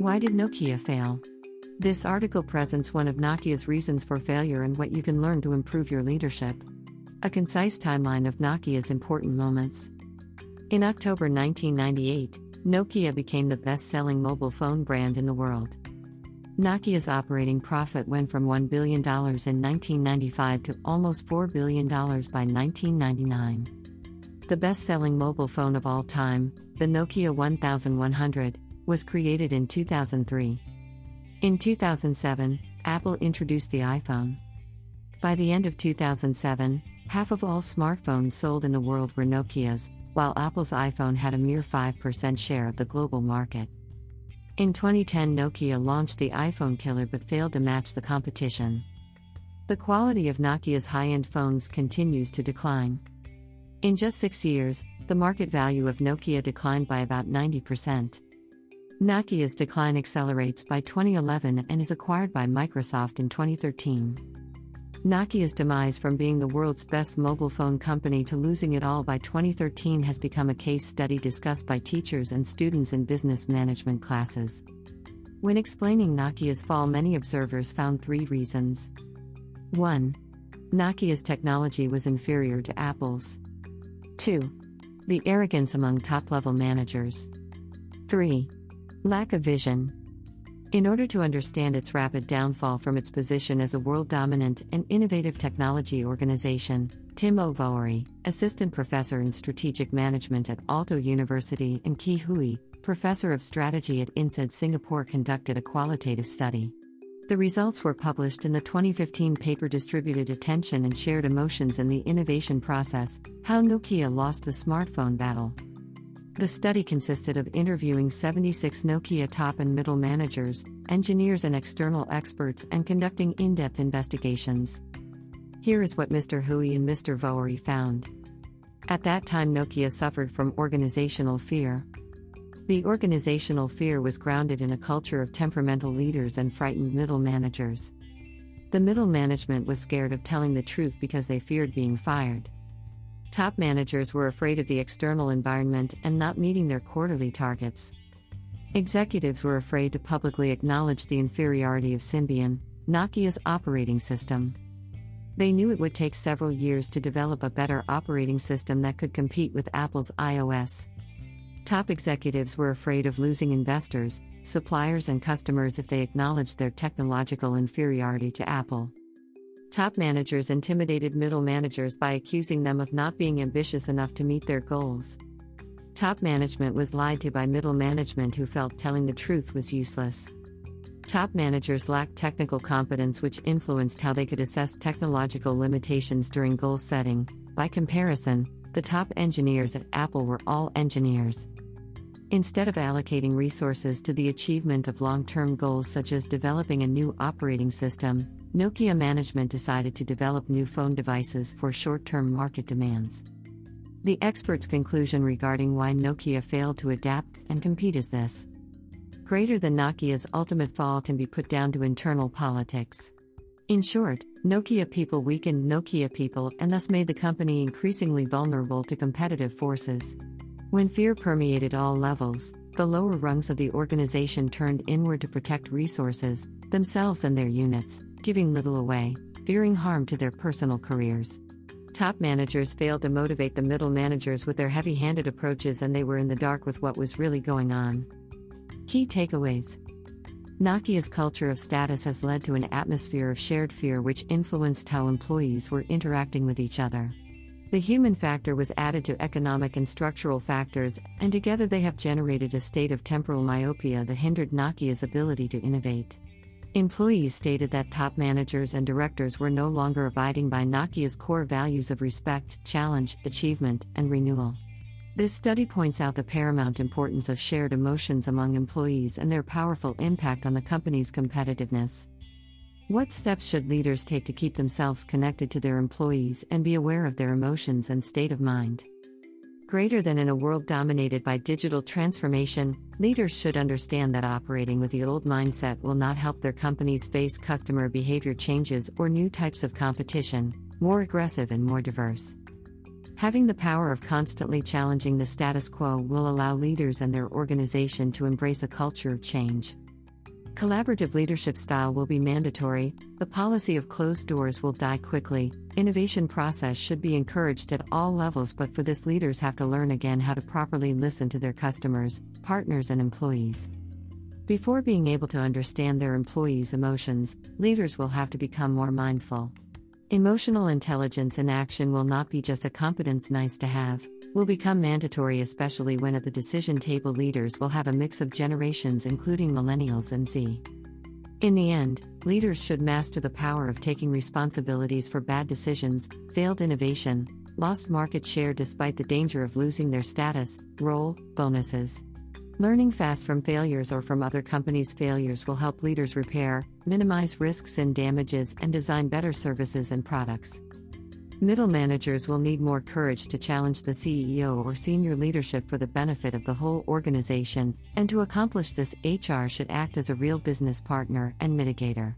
Why did Nokia fail? This article presents one of Nokia's reasons for failure and what you can learn to improve your leadership. A concise timeline of Nokia's important moments. In October 1998, Nokia became the best selling mobile phone brand in the world. Nokia's operating profit went from $1 billion in 1995 to almost $4 billion by 1999. The best selling mobile phone of all time, the Nokia 1100, was created in 2003. In 2007, Apple introduced the iPhone. By the end of 2007, half of all smartphones sold in the world were Nokia's, while Apple's iPhone had a mere 5% share of the global market. In 2010, Nokia launched the iPhone killer but failed to match the competition. The quality of Nokia's high end phones continues to decline. In just six years, the market value of Nokia declined by about 90%. Nokia's decline accelerates by 2011 and is acquired by Microsoft in 2013. Nokia's demise from being the world's best mobile phone company to losing it all by 2013 has become a case study discussed by teachers and students in business management classes. When explaining Nokia's fall, many observers found three reasons. 1. Nokia's technology was inferior to Apple's. 2. The arrogance among top level managers. 3. Lack of vision. In order to understand its rapid downfall from its position as a world dominant and innovative technology organization, Tim Vuori, assistant professor in strategic management at Aalto University, and Quy Huy, professor of strategy at INSEAD Singapore, conducted a qualitative study. The results were published in the 2015 paper Distributed Attention and Shared Emotions in the Innovation Process How Nokia Lost the Smartphone Battle. The study consisted of interviewing 76 Nokia top and middle managers, engineers, and external experts and conducting in depth investigations. Here is what Mr. Huy and Mr. Vuori found. At that time, Nokia suffered from organizational fear. The organizational fear was grounded in a culture of temperamental leaders and frightened middle managers. The middle management was scared of telling the truth because they feared being fired. Top managers were afraid of the external environment and not meeting their quarterly targets. Executives were afraid to publicly acknowledge the inferiority of Symbian, Nokia's operating system. They knew it would take several years to develop a better operating system that could compete with Apple's iOS. Top executives were afraid of losing investors, suppliers, and customers if they acknowledged their technological inferiority to Apple. Top managers intimidated middle managers by accusing them of not being ambitious enough to meet their goals. Top management was lied to by middle management who felt telling the truth was useless. Top managers lacked technical competence, which influenced how they could assess technological limitations during goal setting. By comparison, the top engineers at Apple were all engineers. Instead of allocating resources to the achievement of long term goals such as developing a new operating system, Nokia management decided to develop new phone devices for short term market demands. The expert's conclusion regarding why Nokia failed to adapt and compete is this Greater than Nokia's ultimate fall can be put down to internal politics. In short, Nokia people weakened Nokia people and thus made the company increasingly vulnerable to competitive forces. When fear permeated all levels, the lower rungs of the organization turned inward to protect resources, themselves and their units, giving little away, fearing harm to their personal careers. Top managers failed to motivate the middle managers with their heavy handed approaches, and they were in the dark with what was really going on. Key takeaways Nokia's culture of status has led to an atmosphere of shared fear which influenced how employees were interacting with each other. The human factor was added to economic and structural factors, and together they have generated a state of temporal myopia that hindered Nokia's ability to innovate. Employees stated that top managers and directors were no longer abiding by Nokia's core values of respect, challenge, achievement, and renewal. This study points out the paramount importance of shared emotions among employees and their powerful impact on the company's competitiveness. What steps should leaders take to keep themselves connected to their employees and be aware of their emotions and state of mind? Greater than in a world dominated by digital transformation, leaders should understand that operating with the old mindset will not help their companies face customer behavior changes or new types of competition, more aggressive and more diverse. Having the power of constantly challenging the status quo will allow leaders and their organization to embrace a culture of change. Collaborative leadership style will be mandatory, the policy of closed doors will die quickly. Innovation process should be encouraged at all levels, but for this, leaders have to learn again how to properly listen to their customers, partners, and employees. Before being able to understand their employees' emotions, leaders will have to become more mindful. Emotional intelligence in action will not be just a competence nice to have, will become mandatory, especially when at the decision table leaders will have a mix of generations, including millennials and Z. In the end, leaders should master the power of taking responsibilities for bad decisions, failed innovation, lost market share despite the danger of losing their status, role, bonuses. Learning fast from failures or from other companies' failures will help leaders repair, minimize risks and damages, and design better services and products. Middle managers will need more courage to challenge the CEO or senior leadership for the benefit of the whole organization, and to accomplish this, HR should act as a real business partner and mitigator.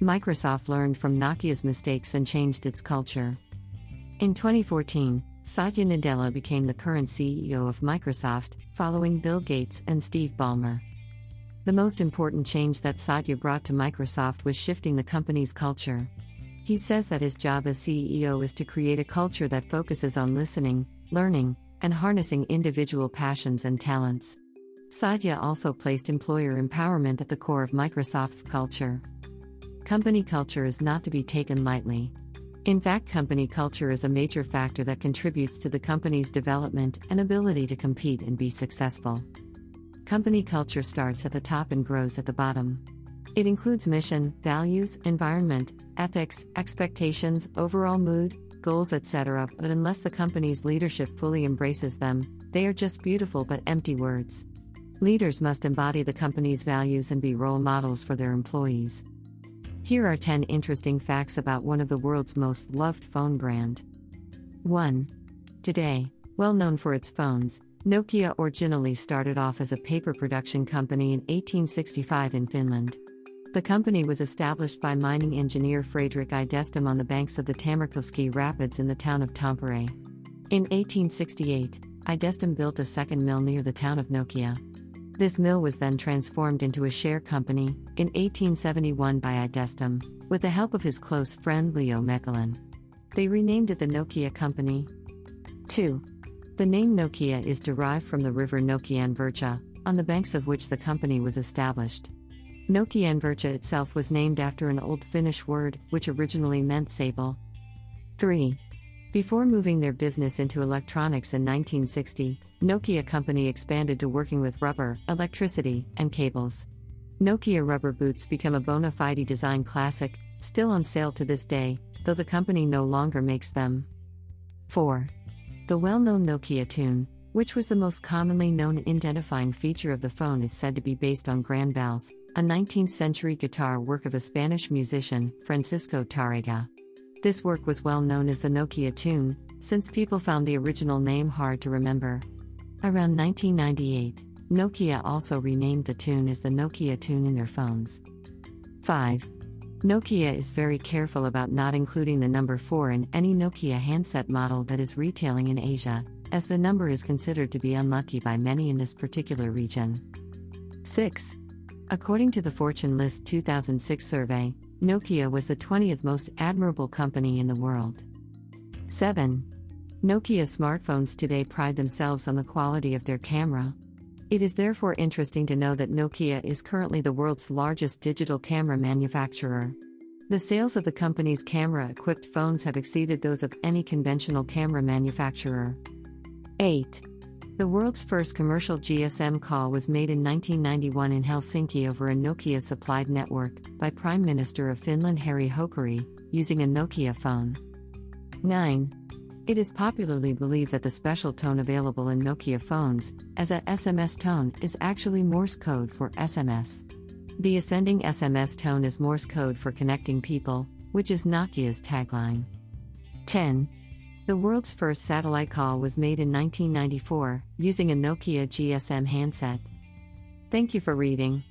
Microsoft learned from Nokia's mistakes and changed its culture. In 2014, Satya Nadella became the current CEO of Microsoft, following Bill Gates and Steve Ballmer. The most important change that Satya brought to Microsoft was shifting the company's culture. He says that his job as CEO is to create a culture that focuses on listening, learning, and harnessing individual passions and talents. Satya also placed employer empowerment at the core of Microsoft's culture. Company culture is not to be taken lightly. In fact, company culture is a major factor that contributes to the company's development and ability to compete and be successful. Company culture starts at the top and grows at the bottom. It includes mission, values, environment, ethics, expectations, overall mood, goals, etc., but unless the company's leadership fully embraces them, they are just beautiful but empty words. Leaders must embody the company's values and be role models for their employees. Here are 10 interesting facts about one of the world's most loved phone brand. 1. Today, well known for its phones, Nokia originally started off as a paper production company in 1865 in Finland. The company was established by mining engineer Fredrik Idestam on the banks of the Tammerkoski Rapids in the town of Tampere. In 1868, Idestam built a second mill near the town of Nokia. This mill was then transformed into a share company, in 1871 by Idestam, with the help of his close friend Leo Mechelin. They renamed it the Nokia Company. 2. The name Nokia is derived from the river Nokianvirta, on the banks of which the company was established. Nokianvirta itself was named after an old Finnish word, which originally meant sable. 3. Before moving their business into electronics in 1960, Nokia company expanded to working with rubber, electricity, and cables. Nokia rubber boots become a bona fide design classic, still on sale to this day, though the company no longer makes them. 4. The well known Nokia tune, which was the most commonly known identifying feature of the phone, is said to be based on Gran Vals, a 19th century guitar work of a Spanish musician, Francisco Tarrega. This work was well known as the Nokia tune, since people found the original name hard to remember. Around 1998, Nokia also renamed the tune as the Nokia tune in their phones. 5. Nokia is very careful about not including the number 4 in any Nokia handset model that is retailing in Asia, as the number is considered to be unlucky by many in this particular region. 6. According to the Fortune List 2006 survey, Nokia was the 20th most admirable company in the world. 7. Nokia smartphones today pride themselves on the quality of their camera. It is therefore interesting to know that Nokia is currently the world's largest digital camera manufacturer. The sales of the company's camera equipped phones have exceeded those of any conventional camera manufacturer. 8. The world's first commercial GSM call was made in 1991 in Helsinki over a Nokia supplied network by Prime Minister of Finland Harri Holkeri, using a Nokia phone. 9. It is popularly believed that the special tone available in Nokia phones, as a SMS tone, is actually Morse code for SMS. The ascending SMS tone is Morse code for connecting people, which is Nokia's tagline. 10. The world's first satellite call was made in 1994, using a Nokia GSM handset. Thank you for reading.